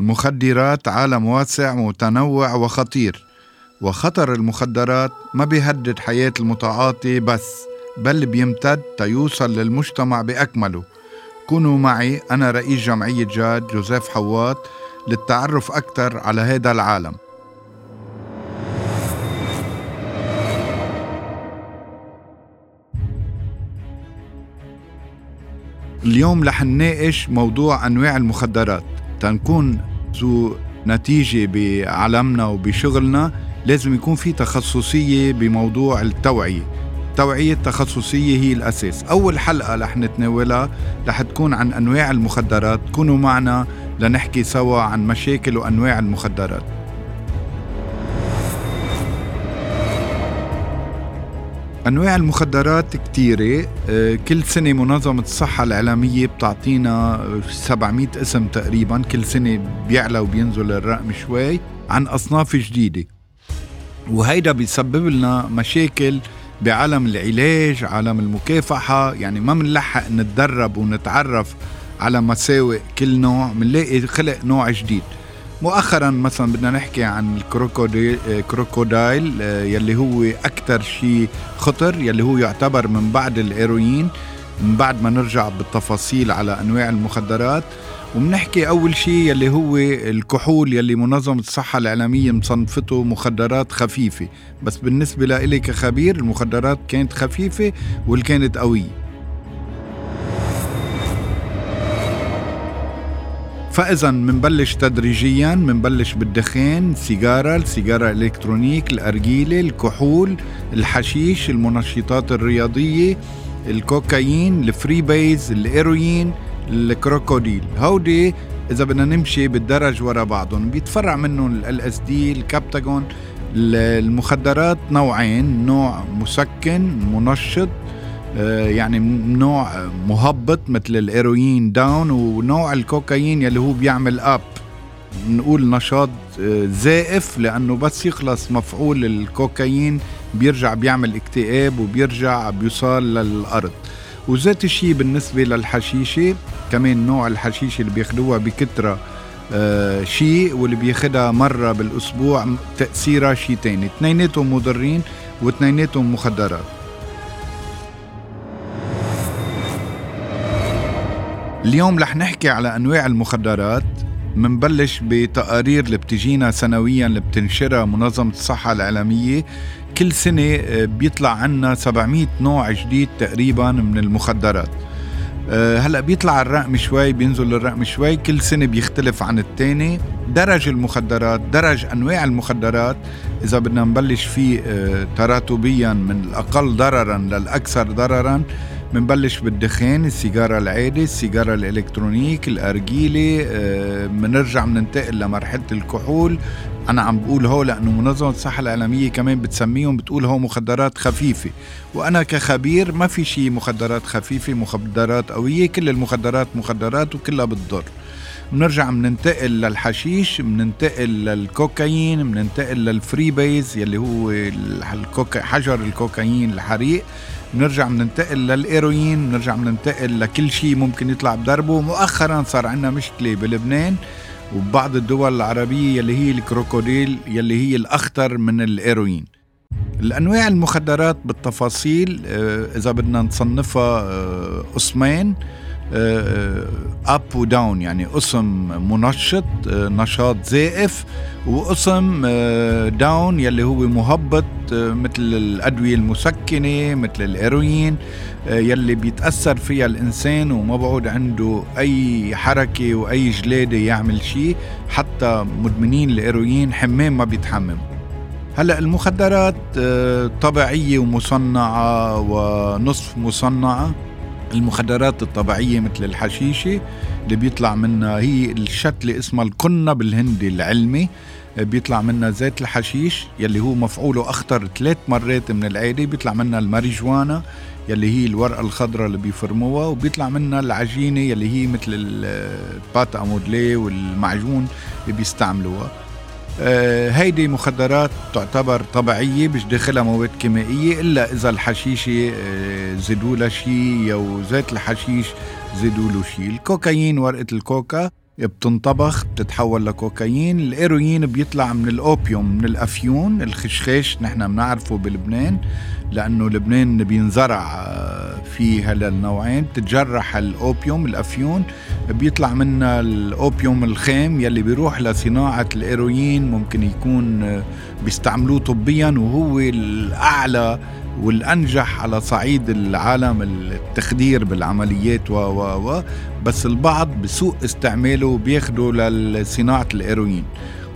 المخدرات عالم واسع متنوع وخطير. وخطر المخدرات ما بيهدد حياة المتعاطي بس بل بيمتد تيوصل للمجتمع بأكمله. كونوا معي أنا رئيس جمعية جاد جوزيف حواط للتعرف أكثر على هذا العالم. اليوم رح نناقش موضوع أنواع المخدرات. تنكون ذو نتيجة بعالمنا وبشغلنا لازم يكون في تخصصية بموضوع التوعية. التوعية التخصصية هي الأساس. أول حلقة رح نتناولها رح تكون عن أنواع المخدرات. كونوا معنا لنحكي سوا عن مشاكل وأنواع المخدرات. أنواع المخدرات كتيرة آه، كل سنة منظمة الصحة العالمية بتعطينا 700 اسم تقريبا كل سنة بيعلى وبينزل الرقم شوي عن أصناف جديدة. وهيدا بيسبب لنا مشاكل بعالم العلاج عالم المكافحة. يعني ما منلحق نتدرب ونتعرف على مساوئ كل نوع منلاقي خلق نوع جديد. مؤخرا مثلا بدنا نحكي عن الكروكوديل كروكودايل آه، يلي هو أكثر شيء خطر يلي هو يعتبر من بعد الهيروين من بعد ما نرجع بالتفاصيل على أنواع المخدرات. وبنحكي أول شيء يلي هو الكحول يلي منظمة الصحة العالميه مصنفته مخدرات خفيفة. بس بالنسبة لإلي كخبير المخدرات كانت خفيفة واللي كانت قوية. فاذا منبلش تدريجيا منبلش بالدخان سيجارة السيجارة ال électronique الأرجيلة الكحول الحشيش المنشطات الرياضية الكوكايين ال free base الهيروين الكروكوديل. هودي إذا بدنا نمشي بالدرج ورا بعضهم بيتفرع منهم LSD المخدرات نوعين نوع مسكن منشط. يعني نوع مهبط مثل الهيروين down ونوع الكوكايين يلي هو بيعمل up نقول نشاط آه، زائف لأنه بس يخلص مفعول الكوكايين بيرجع بيعمل اكتئاب وبيرجع بيوصل للأرض. وذات الشيء بالنسبة للحشيشة كمان نوع الحشيشة اللي بياخدوها بكترة آه شيء واللي بياخدها مرة بالأسبوع تأثيرها شيء تاني. اثنيناتهم مضرين واثنيناتهم مخدرات. اليوم رح نحكي على أنواع المخدرات. منبلش بتقارير اللي بتجينا سنويا اللي بتنشرها منظمة الصحة العالمية. كل سنة آه، بيطلع عنا 700 نوع جديد تقريبا من المخدرات. آه، هلأ بيطلع الرقم شوي بينزل الرقم شوي. كل سنة بيختلف عن التاني. درج المخدرات درج أنواع المخدرات. إذا بدنا نبلش فيه آه، تراتبيا من الأقل ضررا للأكثر ضررا بنبلش بالدخان السيجارة العادي السيجارة الإلكترونيك الأرجيلة آه بننتقل لمرحلة الكحول. أنا عم بقول هو لأنه منظمة الصحة العالمية كمان بتسميهم بتقول هو مخدرات خفيفة. وأنا كخبير ما في شيء مخدرات خفيفة مخدرات قوية كل المخدرات مخدرات وكلها بتضر. بنرجع بننتقل للحشيش بننتقل للكوكايين بننتقل لل free base يلي هو الكوكا حجر الكوكايين الحريق. بنرجع بننتقل للهيروين بنرجع بننتقل لكل شيء ممكن يطلع بدربه. مؤخرا صار عندنا مشكلة بلبنان وبعض الدول العربية يلي هي الكروكوديل يلي هي الأخطر من الهيروين. الأنواع المخدرات بالتفاصيل آه، إذا بدنا نصنفها آه، قسمين up و down يعني قسم منشط آه، نشاط زائف وقسم داون يلي هو مهبط آه، مثل الأدوية المسكنة مثل الهيروين آه، يلي بيتأثر فيها الإنسان وما بعود عنده أي حركة وأي جلادة يعمل شيء حتى مدمنين الهيروين حمام ما بيتحمم. هلأ المخدرات طبيعية ومصنعة ونصف مصنعة. المخدرات الطبيعية مثل الحشيشة اللي بيطلع منها هي الشتلة اسمها الكنة بالهندي العلمي. بيطلع منها زيت الحشيش يلي هو مفعوله أخطر ثلاث مرات من العادة. بيطلع منها الماريجوانا يلي هي الورقة الخضراء اللي بيفرموها وبيطلع منها العجينة يلي هي مثل البات أمودلي والمعجون اللي بيستعملوها. هيدي مخدرات تعتبر طبيعية مش داخلها مواد كيميائية إلا إذا الحشيشة آه، زيدوا لها شيء أو زيت الحشيش زيدوا له شيء الكوكايين ورقة الكوكا بتنطبخ بتتحول لكوكايين. الإيروين بيطلع من الأوبيوم من الأفيون الخشخاش نحن بنعرفه بلبنان لأنه لبنان بينزرع آه، فيه هذا النوعين. بتتجرح الأوبيوم الأفيون بيطلع منها الأوبيوم الخام يلي بيروح لصناعة الإيروين. ممكن يكون آه، بيستعملوه طبيا وهو الأعلى والأنجح على صعيد العالم التخدير بالعمليات و و و بس البعض بسوء استعماله وبياخده لصناعة الإيروين.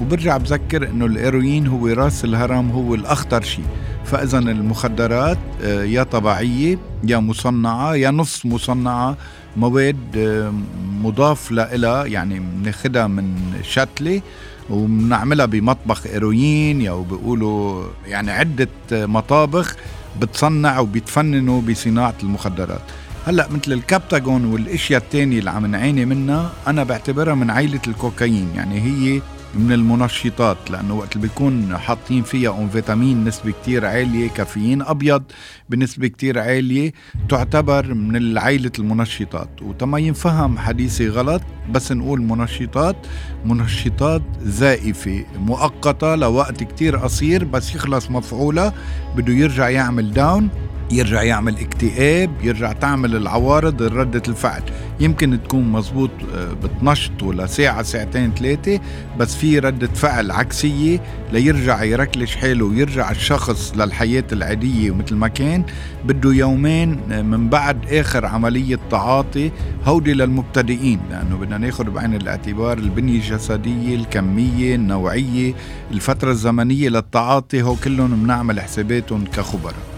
وبرجع بذكر إنه الإيروين هو راس الهرم هو الأخطر شيء. فاذا المخدرات آه، يا طبيعية يا مصنعة يا نص مصنعة مواد آه، مضاف لها يعني بناخدها من شتلة وبنعملها بمطبخ إيروين أو بيقولوا يعني عدة مطابخ بتصنع وبيتفننوا بصناعة المخدرات. هلأ مثل الكابتاجون والأشياء الثانية اللي عم نعاني منها أنا بعتبرها من عائله الكوكايين يعني هي من المنشطات لأنه وقت اللي بيكون حاطين فيها انفيتامين نسبة كتير عالية كافيين أبيض بنسبة كتير عالية تعتبر من العائله المنشطات. وتما ينفهم حديثي غلط بس نقول منشطات منشطات زائفة مؤقتة لوقت كتير قصير بس يخلص مفعولها بده يرجع يعمل داون يرجع يعمل اكتئاب يرجع تعمل العوارض ردة الفعل. يمكن تكون مزبوط آه، بتنشط ولا ساعة ساعتين ثلاثة بس في ردة فعل عكسية ليرجع يركلش حاله ويرجع الشخص للحياة العادية ومثل ما كان. بده يومين آه، من بعد آخر عملية تعاطي هودي للمبتدئين لأنه بدنا ناخذ بعين الاعتبار البنية الجسدية الكمية النوعية الفترة الزمنية للتعاطي هو كلهم بنعمل حساباتهم كخبراء.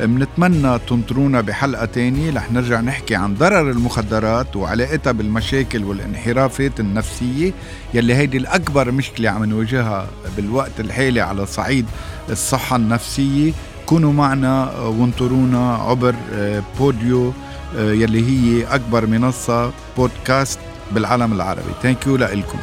منتمنى تنطرونا بحلقة تانية رح نرجع نحكي عن ضرر المخدرات وعلاقتها بالمشاكل والانحرافات النفسية يلي هيدي الأكبر مشكلة عم نواجهها بالوقت الحالي على صعيد الصحة النفسية. كونوا معنا وانطرونا عبر آه، بوديو آه، يلي هي أكبر منصة بودكاست بالعالم العربي. ثانك يو لكم